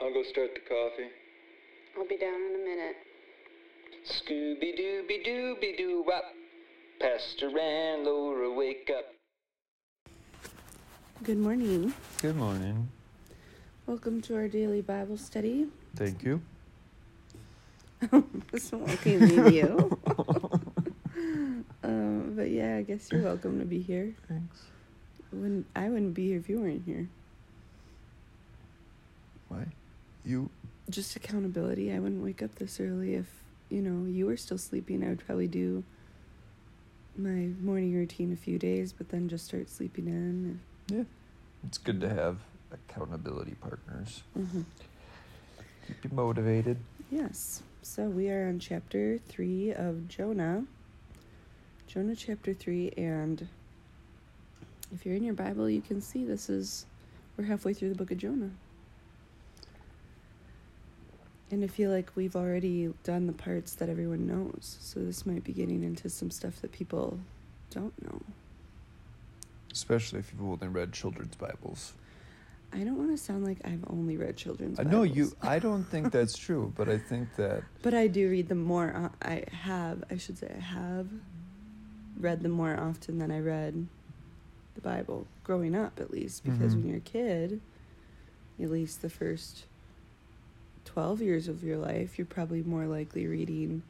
I'll go start the coffee. I'll be down in a minute. Scooby Dooby Dooby Doo Wop. Pastor and Laura, wake up. Good morning. Good morning. Welcome to our daily Bible study. Thank you. this won't leave you. um, but yeah, I guess you're welcome to be here. Thanks. Wouldn't I wouldn't be here if you weren't here. Why? You Just accountability. I wouldn't wake up this early if you know you were still sleeping. I would probably do my morning routine a few days, but then just start sleeping in. Yeah. It's good to have accountability partners. Mm-hmm. Keep you motivated. Yes. So we are on chapter 3 of Jonah. Jonah chapter 3 and if you're in your Bible, you can see this is we're halfway through the book of Jonah. And I feel like we've already done the parts that everyone knows. So this might be getting into some stuff that people don't know. Especially if you've only read children's Bibles. I don't want to sound like I've only read children's I Bibles. know you I don't think that's true, but I think that But I do read them more. I have, I should say, I have read them more often than I read the Bible growing up, at least. Because Mhm. when you're a kid, at least the first 12 years of your life, you're probably more likely reading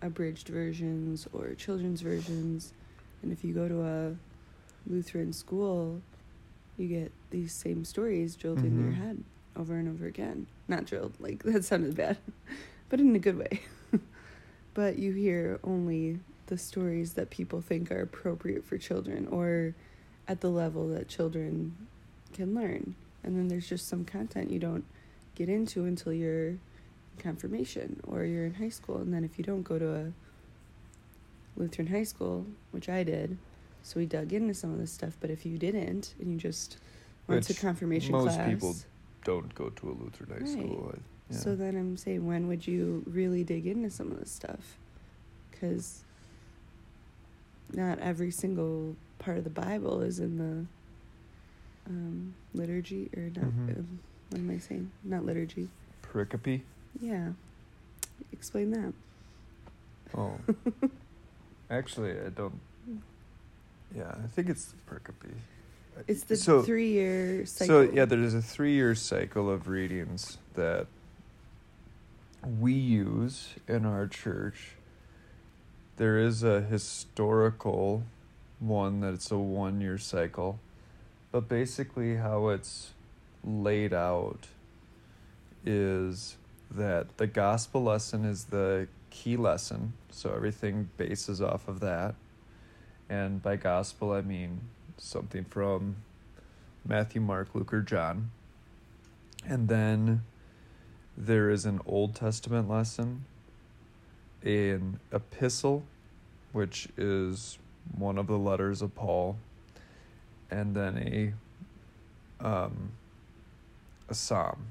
abridged versions or children's versions. And if you go to a Lutheran school, you get these same stories drilled in your Mhm. head over and over again. Not drilled, like that sounded bad, but in a good way. but you hear only the stories that people think are appropriate for children or at the level that children can learn. And then there's just some content you don't get into until you're in confirmation or you're in high school. And then if you don't go to a Lutheran high school, which I did, so we dug into some of this stuff. But if you didn't and you just went to confirmation most class, people don't go to a Lutheran high Right. school. I- yeah. so then I'm saying, when would you really dig into some of this stuff? Because not every single part of the Bible is in the um, liturgy, or not. Mhm. Um, what am I saying? Not liturgy. pericope? Yeah. Explain that. Oh. Actually, I don't Yeah, I think it's pericope. It's the so, three-year cycle. So yeah, there's a three-year cycle of readings that we use in our church. There is a historical one that it's a one-year cycle, but basically how it's laid out is that the gospel lesson is the key lesson, so everything bases off of that. And by gospel, I mean something from Matthew, Mark, Luke, or John. And then there is an Old Testament lesson, an epistle, which is one of the letters of Paul, and then a um, a psalm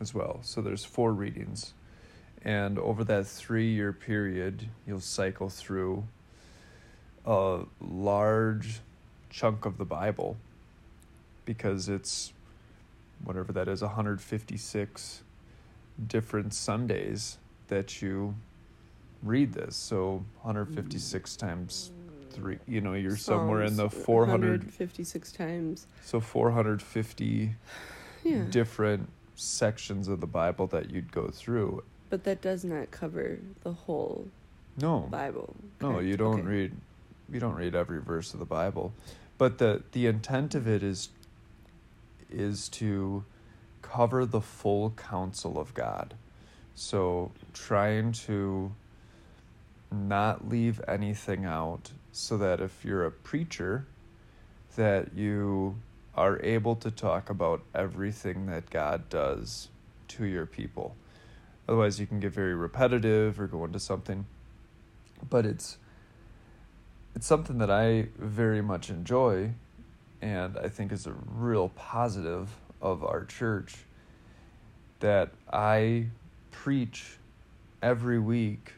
as well. So there's four readings. And over that three year period, you'll cycle through a large chunk of the Bible because it's whatever that is 156 different Sundays that you read this. So 156 mm. times 3, you know, you're somewhere in the Psalms, 400 156 times. so 450 Yeah. different sections of the Bible that you'd go through. but that does not cover the whole No. Bible. No, you don't Okay. read you don't read every verse of the Bible. But the the intent of it is is to cover the full counsel of God. So trying to not leave anything out so that if you're a preacher that you are able to talk about everything that God does to your people. Otherwise you can get very repetitive or go into something but it's it's something that I very much enjoy and I think is a real positive of our church that I preach every week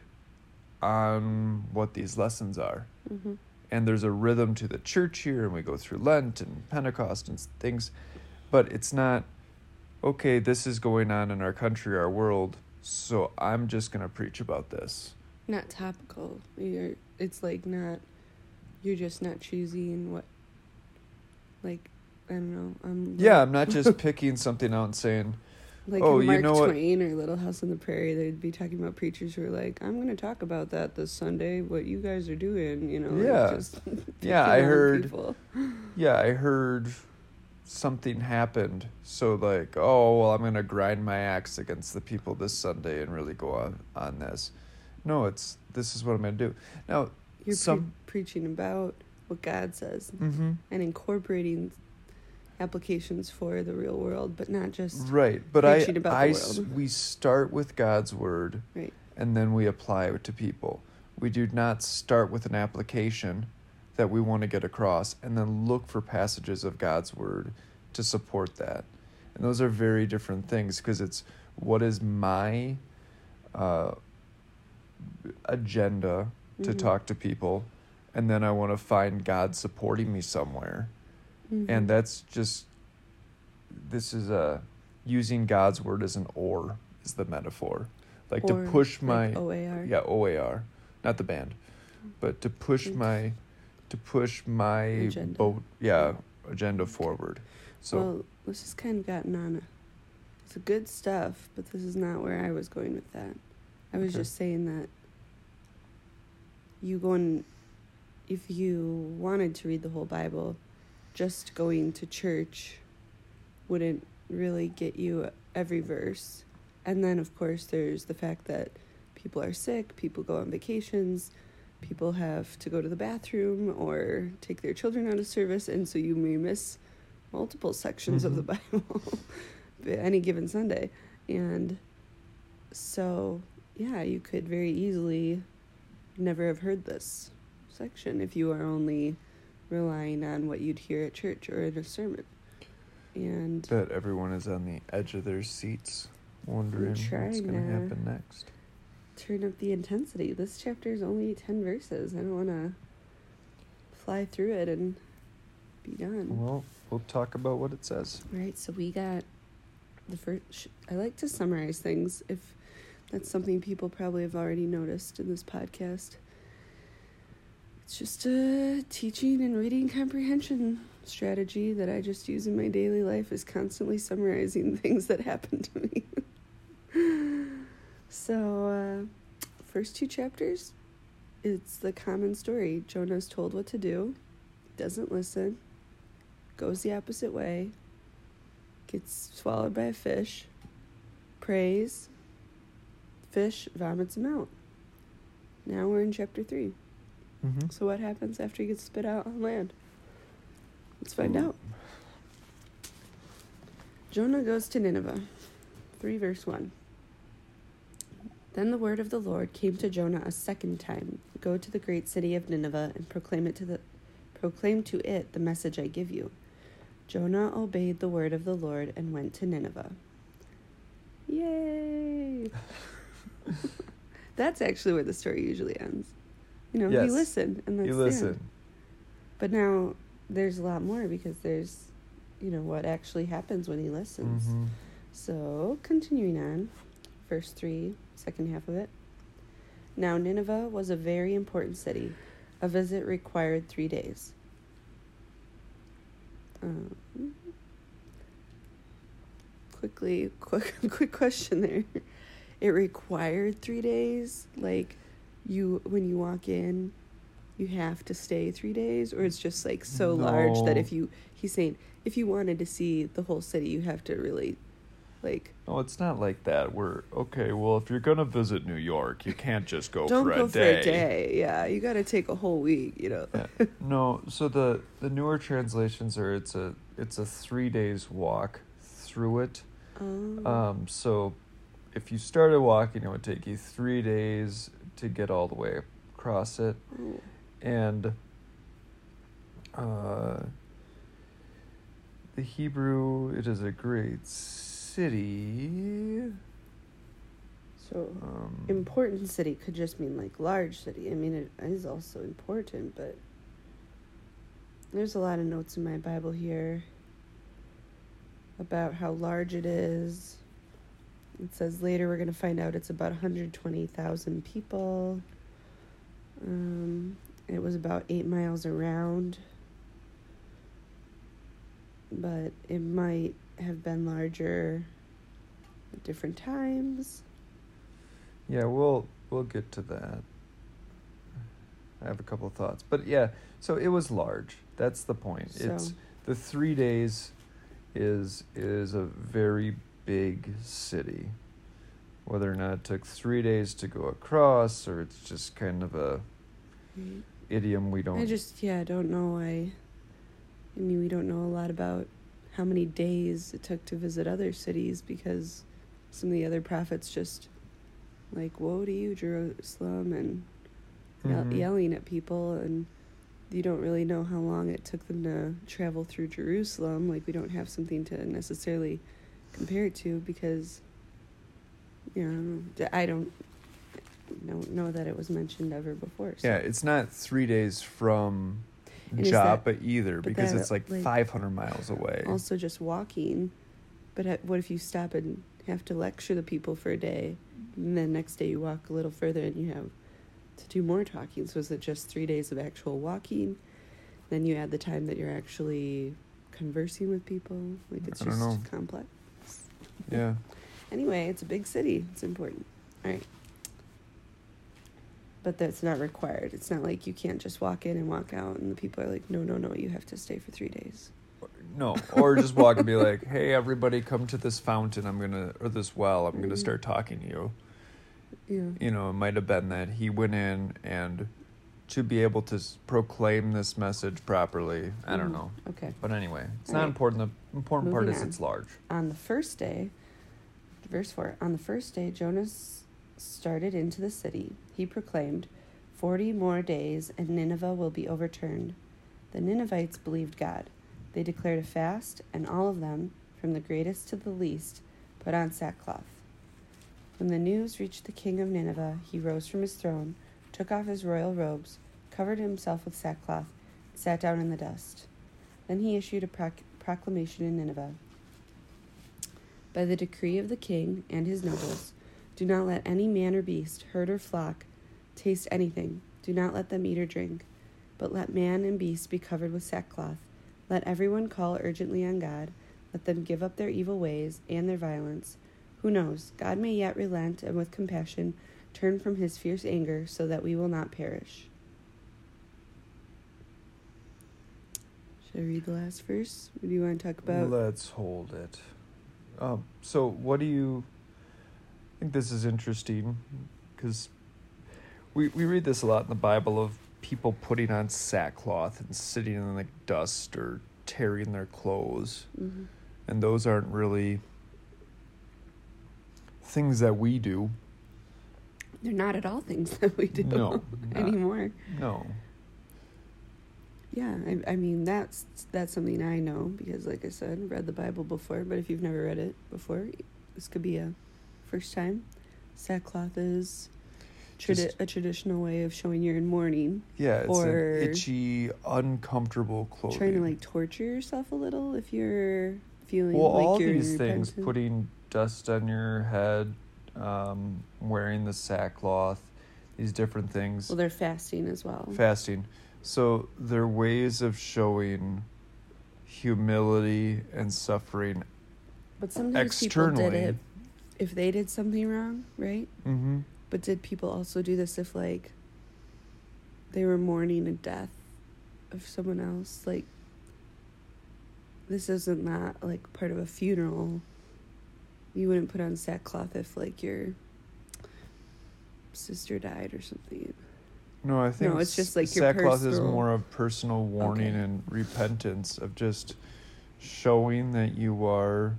on what these lessons are. Mhm. And there's a rhythm to the church here, and we go through Lent and Pentecost and things, but it's not, okay, this is going on in our country, our world, so I'm just going to preach about this. Not topical. You're it's like not you're just not choosing what like I don't know. I'm Yeah, I'm not just picking something out and saying, like Oh, in you Mark know what- Twain or Little House on the Prairie, they'd be talking about preachers who are like, "I'm going to talk about that this Sunday. What you guys are doing, you know?" Yeah. just Yeah, I heard- people. yeah, I heard something happened, so like, oh, well, I'm going to grind my axe against the people this Sunday and really go on, on this. No, it's, this is what I'm going to do. Now, You're pre- preaching about what God says mm-hmm. and incorporating applications for the real world, but not just Right, but I, preaching about the world. we start with God's word, Right. and then we apply it to people. We do not start with an application that we want to get across, and then look for passages of God's word to support that. And those are very different things because it's what is my uh, agenda to Mhm. talk to people, and then I want to find God supporting me somewhere Mhm. and that's just this is a using God's word as an oar is the metaphor, like Or to push like my OAR. yeah OAR, not the band, but to push my to push my Agenda. boat yeah agenda forward. So well, this has kind of gotten on. A, it's a good stuff, but this is not where I was going with that. I was Okay. just saying that you going, if you wanted to read the whole Bible, just going to church wouldn't really get you every verse. And then, of course, there's the fact that people are sick, people go on vacations, people have to go to the bathroom or take their children out of service, and so you may miss multiple sections of the mm-hmm. Bible any given Sunday. And so, yeah, you could very easily never have heard this section if you are only relying on what you'd hear at church or in a sermon. And that everyone is on the edge of their seats, wondering what's going to happen next. turn up the intensity. This chapter is only 10 verses. I don't want to fly through it and be done. Well, we'll talk about what it says. Right, so we got the first. Sh- I like to summarize things if that's something people probably have already noticed in this podcast. It's just a teaching and reading comprehension strategy that I just use in my daily life is constantly summarizing things that happen to me. so, uh, first two chapters, it's the common story. Jonah's told what to do, doesn't listen, goes the opposite way, gets swallowed by a fish, prays, fish vomits him out. Now we're in chapter 3. Mm-hmm. So, what happens after he gets spit out on land? Let's find out. Jonah goes to Nineveh. 3 verse 1. Then the word of the Lord came to Jonah a second time Go to the great city of Nineveh and proclaim it to the proclaim to it the message I give you. Jonah obeyed the word of the Lord and went to Nineveh. Yay! That's actually where the story usually ends. You know, he Yes. listened and that's You listen. But now there's a lot more because there's, you know, what actually happens when he listens. Mhm. So, continuing on, verse 3, second half of it. Now, Nineveh was a very important city. A visit required three days. Um, quickly, quick, quick question there. It required three days? Like, you, when you walk in, you have to stay three days? Or it's just like so large that if you, he's saying, if you wanted to see the whole city, you have to really, like, No, it's not like that. We're okay. Well, if you're gonna visit New York, you can't just go don't for a go day. for a day. Yeah, you got to take a whole week. You know. Yeah. No, so the the newer translations are it's a it's a three days walk through it. Um, Um, so if you started walking, it would take you three days to get all the way across it, oh, and uh, the Hebrew it is a great city. so Um, important city could just mean like large city. I mean, it is also important, but there's a lot of notes in my Bible here. about how large it is. It says later we're going to find out it's about 120,000 people. Um, it was about eight miles around, but it might have been larger at different times. Yeah, we'll we'll get to that. I have a couple of thoughts, but yeah, so it was large. That's the point. It's the three days is is a very big city. Whether or not it took three days to go across, or it's just kind of a Right. idiom we don't. I just yeah, I don't know why. I mean, we don't know a lot about how many days it took to visit other cities because some of the other prophets just like woe to you, Jerusalem, and Mhm. yelling at people, and you don't really know how long it took them to travel through Jerusalem. Like we don't have something to necessarily compare it to because you know I don't know know that it was mentioned ever before. So. Yeah, it's not three days from And is that- Joppa either because that, it's like, like, 500 miles away. also just walking. But what if you stop and have to lecture the people for a day, and then next day you walk a little further and you have to do more talking? So is it just three days of actual walking? Then you add the time that you're actually conversing with people. Like it's just complex. Yeah. Anyway, it's a big city. It's important. All right. But that's not required. It's not like you can't just walk in and walk out, and the people are like, no, no, no, you have to stay for three days. No, or just walk and be like, "Hey, everybody, come to this fountain. I'm gonna or this well. I'm gonna Mhm. start talking to you." Yeah. You know, it might have been that he went in and to be able to s- proclaim this message properly. I don't Mhm. know, Okay. but anyway, it's All not right. important. The important part Moving is on. it's large. on the first day, verse 4 On the first day, Jonas started into the city. He proclaimed, Forty more days, and Nineveh will be overturned. The Ninevites believed God. They declared a fast, and all of them, from the greatest to the least, put on sackcloth. When the news reached the king of Nineveh, he rose from his throne, took off his royal robes, covered himself with sackcloth, and sat down in the dust. Then he issued a proc- proclamation in Nineveh. By the decree of the king and his nobles, do not let any man or beast, herd or flock, taste anything. Do not let them eat or drink, but let man and beast be covered with sackcloth. Let everyone call urgently on God. Let them give up their evil ways and their violence. Who knows? God may yet relent and with compassion turn from his fierce anger so that we will not perish. Should I read the last verse? What do you want to talk about? Let's hold it. Um, so, what do you I think this is interesting? Because we we read this a lot in the Bible of people putting on sackcloth and sitting in the dust or tearing their clothes, Mhm. and those aren't really things that we do. They're not at all things that we do No, anymore. No. Yeah, I, I mean that's that's something I know because, like I said, read the Bible before. But if you've never read it before, this could be a first time. Sackcloth is tradi- Just- a traditional way of showing you're in mourning, Yeah, it's Or- an itchy, uncomfortable clothing. trying to like torture yourself a little if you're feeling well, like all you're these things, putting dust on your head, um, wearing the sackcloth, these different things, Well, they're fasting as well. fasting. So they're ways of showing humility and suffering. but sometimes people did it if they did something wrong, right? Mm-hmm. But did people also do this if like they were mourning a death of someone else? Like this isn't that like part of a funeral. You wouldn't put on sackcloth if like your sister died or something. No, I think no, it's just, like, your sackcloth is more of personal warning Okay. and repentance of just showing that you are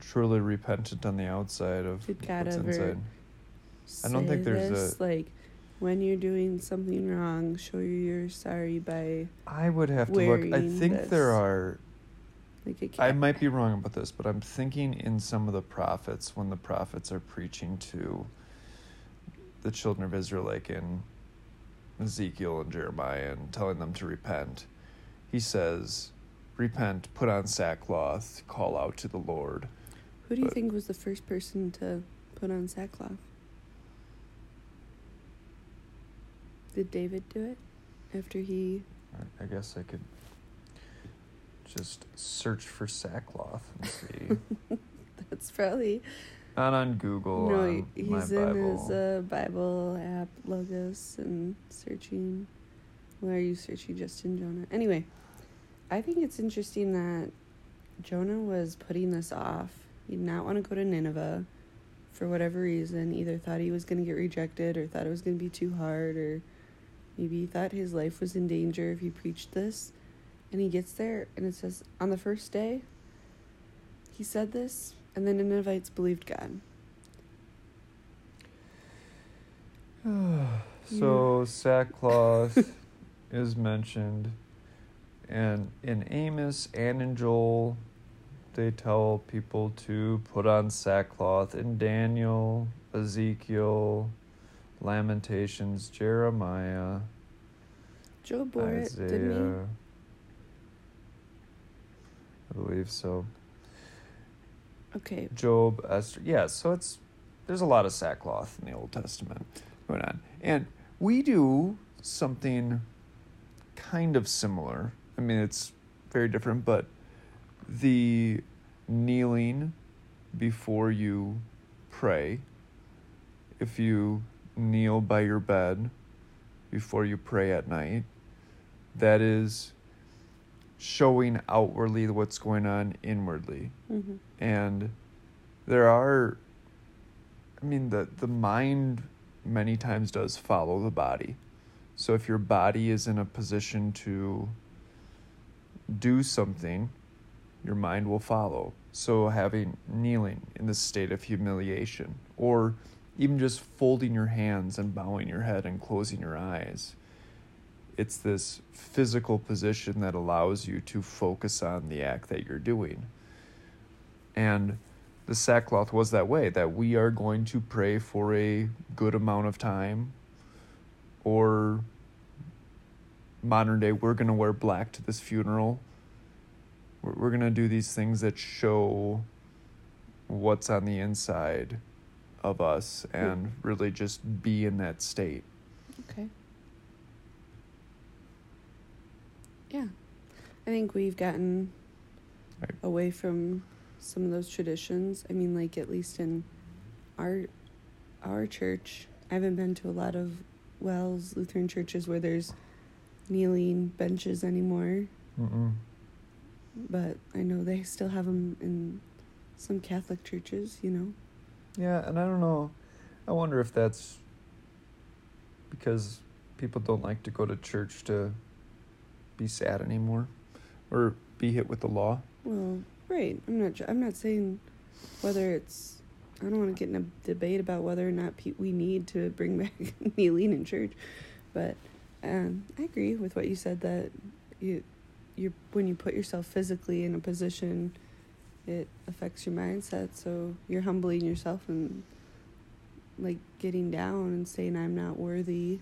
truly repentant on the outside of Did God what's inside. I don't think there's a- like when you're doing something wrong, show you're sorry by I would have to look. I think this. there are. Like I might be wrong about this, but I'm thinking in some of the prophets when the prophets are preaching to the children of Israel, like in Ezekiel and Jeremiah, and telling them to repent, he says, repent, put on sackcloth, call out to the Lord. Who do you think was the first person to put on sackcloth? Did David do it after he? I guess I could just search for sackcloth and see. That's probably Not on Google. no. on He's in Bible. his uh, Bible app Logos and searching. Why are you searching Justin Jonah? Anyway, I think it's interesting that Jonah was putting this off. He did not want to go to Nineveh for whatever reason. Either thought he was going to get rejected or thought it was going to be too hard or maybe he thought his life was in danger if he preached this. And he gets there and it says, on the first day, he said this, and then the Ninevites believed God. so sackcloth is mentioned, and in Amos and in Joel, they tell people to put on sackcloth. In Daniel, Ezekiel, Lamentations, Jeremiah, Job it, Isaiah. didn't I believe so. Okay. Job, Esther. Yeah, so it's there's a lot of sackcloth in the Old Testament going on. And we do something kind of similar. I mean, it's very different, but the kneeling before you pray, if you kneel by your bed before you pray at night, that is showing outwardly what's going on inwardly. Hmm and there are i mean the the mind many times does follow the body. So if your body is in a position to do something your mind will follow. So having kneeling in the state of humiliation or even just folding your hands and bowing your head and closing your eyes it's this physical position that allows you to focus on the act that you're doing and the sackcloth was that way that we are going to pray for a good amount of time. Or modern day, we're going to wear black to this funeral. We're, we're going to do these things that show what's on the inside of us and really just be in that state. Okay. Yeah. I think we've gotten Right. away from some of those traditions. I mean, like at least in our our church, I haven't been to a lot of WELS Lutheran churches where there's kneeling benches anymore, Mm-mm. but I know they still have them in some Catholic churches, you know. Yeah, and I don't know. I wonder if that's because people don't like to go to church to be sad anymore or be hit with the law. Well, right. I'm not. I'm not saying whether it's. I don't want to get in a debate about whether or not pe- we need to bring back kneeling in church, but um, I agree with what you said that you, you when you put yourself physically in a position, it affects your mindset. So you're humbling yourself and like getting down and saying, "I'm not worthy.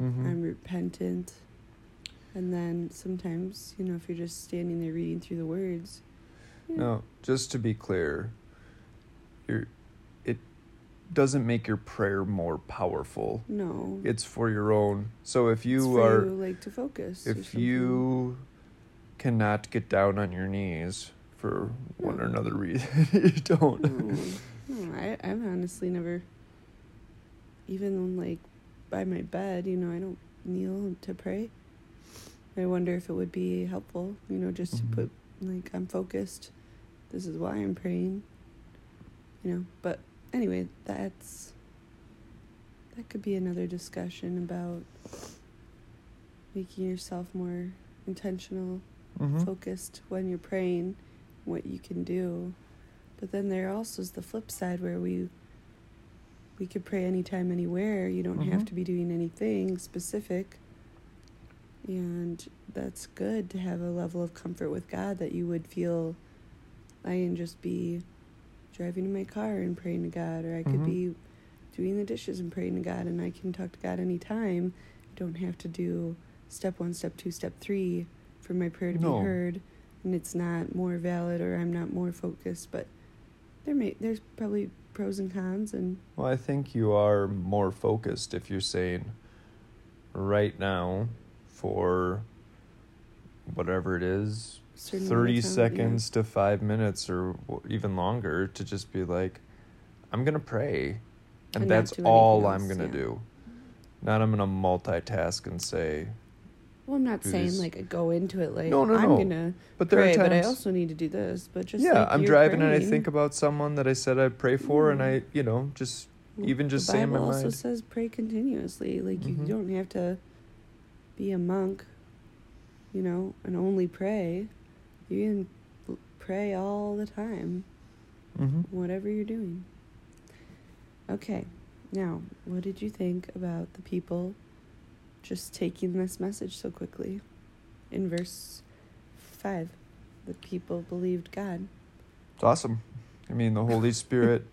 Mm-hmm. I'm repentant." And then sometimes, you know, if you're just standing there reading through the words. No, just to be clear, your it doesn't make your prayer more powerful. No. It's for your own. So if you It's for are you, like to focus. if you cannot get down on your knees for one or another reason, you don't. no, no, I I've honestly never even like by my bed, you know, I don't kneel to pray. I wonder if it would be helpful, you know, just Mhm. to put like I'm focused. This is why I'm praying. You know, but anyway, that's that could be another discussion about making yourself more intentional Mhm. focused when you're praying what you can do but then there also is the flip side where we we could pray anytime anywhere you don't have Mhm. to be doing anything specific and that's good to have a level of comfort with god that you would feel i can just be driving in my car and praying to god or i could Mhm. be doing the dishes and praying to god and i can talk to god anytime i don't have to do step one step two step three for my prayer to No. be heard and it's not more valid or I'm not more focused, but there may there's probably pros and cons and Well, I think you are more focused if you're saying right now for whatever it is, certain 30 time, yeah. seconds to 5 minutes or even longer to just be like I'm going to pray and, And that's all anything I'm going to yeah. do. Not I'm going to multitask and say, Well, I'm not saying like I go into it like No, no, I'm gonna but there pray, are times but I also need to do this. But just yeah, like I'm driving and I think about someone that I said I'd pray for and I, Mm. you know, just well, even just the saying Bible my also mind. says pray continuously. Like you don't have to be a monk, you know, and only pray. You can pray all the time, hmm whatever you're doing. Okay, now what did you think about the people just taking this message so quickly? In verse five, the people believed God. It's awesome. I mean, the Holy Spirit.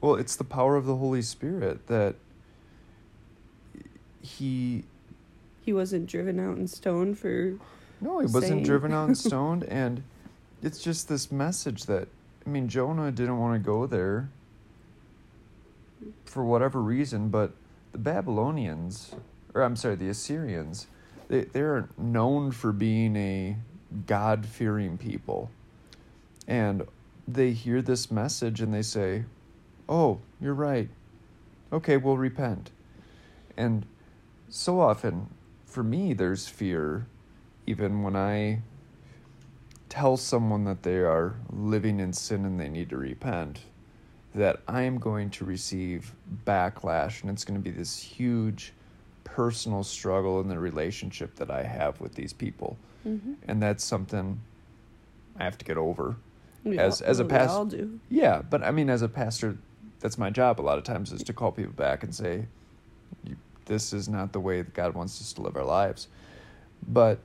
well, it's the power of the Holy Spirit that he. He wasn't driven out and stoned for No, he wasn't saying- driven out and stoned, and it's just this message that I mean, Jonah didn't want to go there for whatever reason, but the Babylonians, or I'm sorry, the Assyrians, they they're known for being a God fearing people, and they hear this message and they say, "Oh, you're right. Okay, we'll repent." And so often, for me, there's fear, even when I tell someone that they are living in sin and they need to repent, that I'm going to receive backlash and it's going to be this huge personal struggle in the relationship that I have with these people. mm-hmm. And that's something I have to get over. we As- all, as a well, past- we all do. Yeah, but I mean, as a pastor, that's my job a lot of times is to call people back and say, "You- this is not the way that God wants us to live our lives. But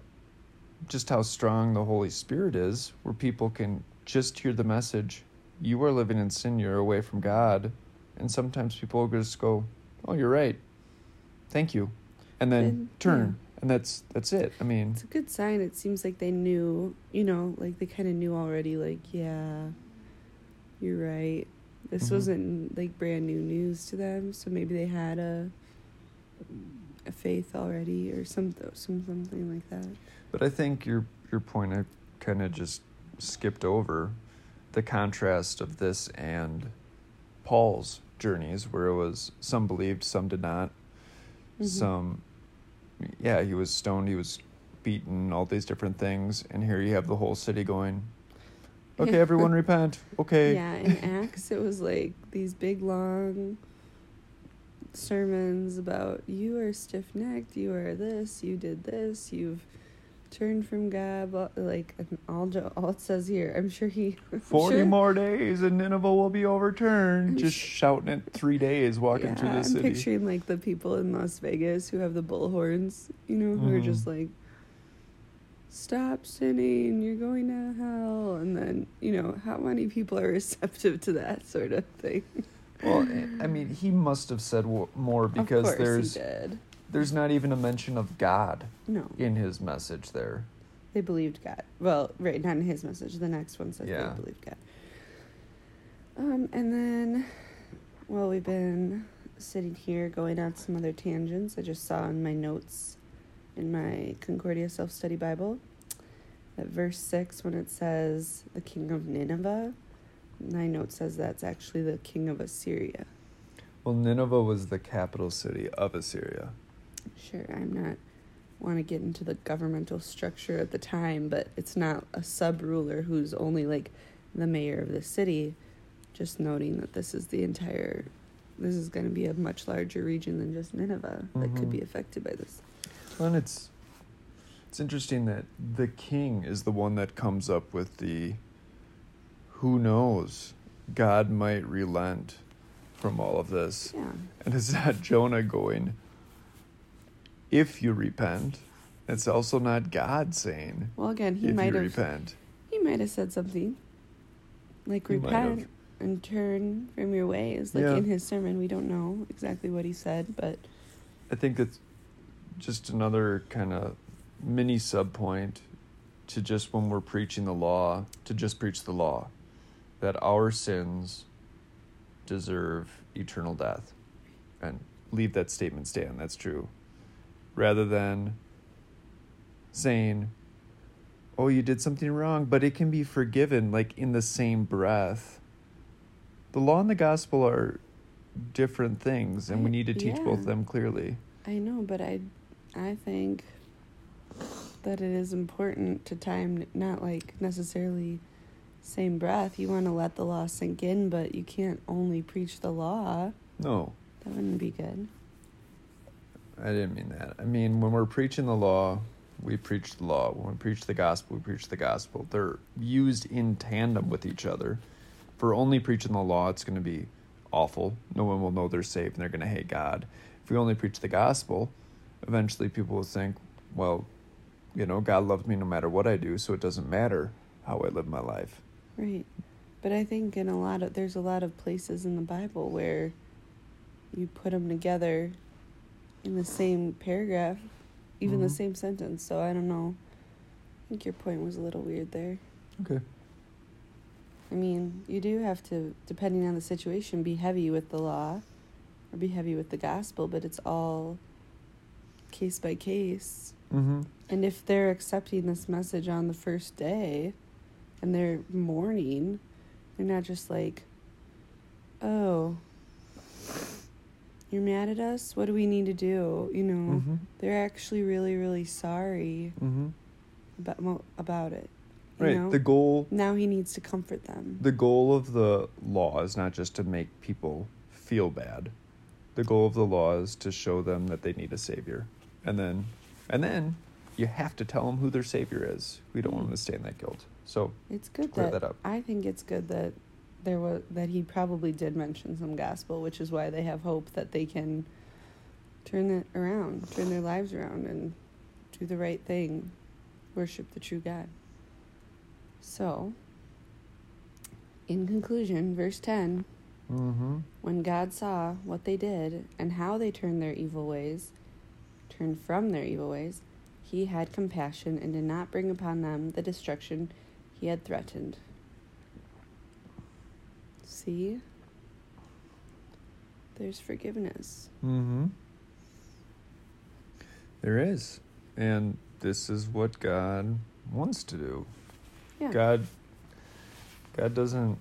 just how strong the Holy Spirit is, where people can just hear the message, you are living in sin, you're away from God. And sometimes people will just go, oh, you're right. Thank you. And then And- turn. And that's that's it. I mean, It's a good sign. It seems like they knew, you know, like they kind of knew already, like, yeah, you're right. This Mhm. wasn't like brand new news to them, so maybe they had a faith already or some, some something like that. But I think your your point I kind of just skipped over the contrast of this and Paul's journeys, where it was some believed, some did not. Mhm. Some, yeah, he was stoned, he was beaten, all these different things, and here you have the whole city going, "Okay, everyone repent." Okay, Yeah, in Acts, it was like these big long sermons about you are stiff necked, you are this, you did this, you've turned from God. blah- Like all, all it says here. I'm sure he. I'm Forty sure- more days and Nineveh will be overturned. I'm Just sh- shouting it three days, walking yeah, through the I'm city. picturing like the people in Las Vegas who have the bullhorns, you know, who are Mhm. just like, stop sinning, you're going to hell. And then, you know, how many people are receptive to that sort of thing? Well, I mean, he must have said more because there's there's not even a mention of God No, in his message there. they believed God. Well, right, not in his message. The next one says Yeah. they believed God. Um, and then, well, we've been sitting here going on some other tangents. I just saw in my notes in my Concordia Self Study Bible that verse 6, when it says the king of Nineveh, my note says that's actually the king of Assyria. Well, Nineveh was the capital city of Assyria. Sure, I'm not want to get into the governmental structure at the time, but it's not a sub ruler who's only like the mayor of the city. Just noting that this is the entire, this is going to be a much larger region than just Nineveh that could be mm-hmm. affected by this. Well, and it's it's interesting that the king is the one that comes up with the who knows God might relent from all of this. Yeah, And it's not Jonah going, if you repent. It's also not God saying, well, again, he if might you have repent. he might have said something like He repent and turn from your ways. Like Yeah. in his sermon, we don't know exactly what he said, but I think that's just another kind of mini sub point to just when we're preaching the law, to just preach the law, that our sins deserve eternal death. And leave that statement stand, that's true. Rather than saying, oh, you did something wrong, but it can be forgiven, like in the same breath. The law and the gospel are different things, and we need to teach both of them clearly. I know, but I, I think that it is important to time not like necessarily same breath. You want to let the law sink in, but you can't only preach the law. No, That wouldn't be good. I didn't mean that. I mean, when we're preaching the law, we preach the law. When we preach the gospel, we preach the gospel. They're used in tandem with each other. If we're only preaching the law, it's going to be awful. No one will know they're saved and they're going to hate God. If we only preach the gospel, eventually people will think, well, you know, God loves me no matter what I do, so it doesn't matter how I live my life. Right. But I think in a lot of there's a lot of places in the Bible where you put them together in the same paragraph, even the Mhm. same sentence. So I don't know. I think your point was a little weird there. Okay. I mean, you do have to, depending on the situation, be heavy with the law or be heavy with the gospel, but it's all case by case. Mm-hmm. And if they're accepting this message on the first day and they're mourning, they're not just like, oh, you're mad at us? What do we need to do? You know, Mm-hmm. they're actually really, really sorry Mm-hmm. about, mo- about it. You Right. know? The goal now he needs to comfort them. the goal of the law is not just to make people feel bad. The goal of the law is to show them that they need a savior. And then and then you have to tell them who their savior is. We don't want them to stay in that guilt. So, It's good clear that, that up. I think it's good that there was that he probably did mention some gospel, which is why they have hope that they can turn it around, turn their lives around, and do the right thing, worship the true God. So, in conclusion, verse ten: mm-hmm. When God saw what they did and how they turned their evil ways, turned from their evil ways, he had compassion and did not bring upon them the destruction he had threatened. See? There's forgiveness. Mm-hmm. There is. And this is what God wants to do. Yeah. God God doesn't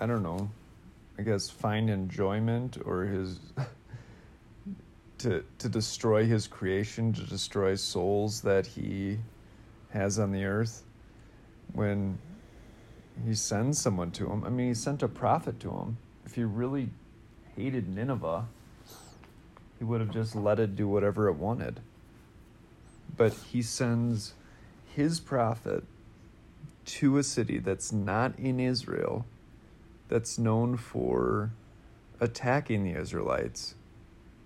I don't know, I guess find enjoyment or his to to destroy his creation, to destroy souls that he has on the earth when he sends someone to him. I mean, he sent a prophet to him. If he really hated Nineveh, he would have just let it do whatever it wanted. But he sends his prophet to a city that's not in Israel, that's known for attacking the Israelites,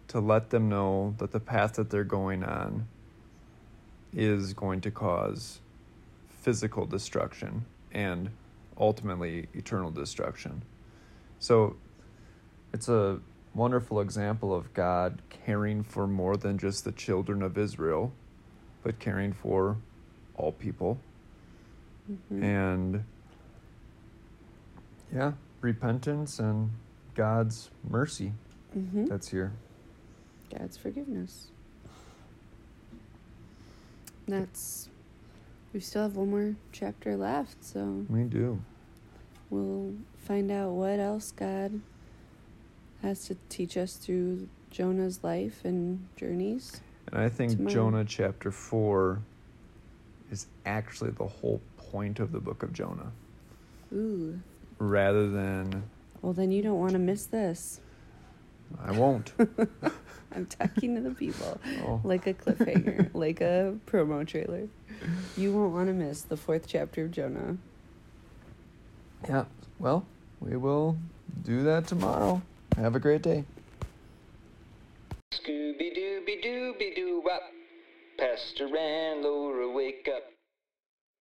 to let them know that the path that they're going on is going to cause physical destruction and ultimately eternal destruction. So it's a wonderful example of God caring for more than just the children of Israel, but caring for all people. Mhm. And yeah, repentance and God's mercy Mhm. that's here. God's forgiveness. That's. We still have one more chapter left, so We do. we'll find out what else God has to teach us through Jonah's life and journeys. And I think Tomorrow. Jonah chapter 4 is actually the whole point of the book of Jonah, Ooh. rather than Well, then you don't want to miss this. I won't. I'm talking to the people Oh. like a cliffhanger, like a promo trailer. You won't want to miss the fourth chapter of Jonah. Yeah, well, we will do that tomorrow. Have a great day. Scooby Dooby Dooby Doo Wop. Pastor and Laura wake up.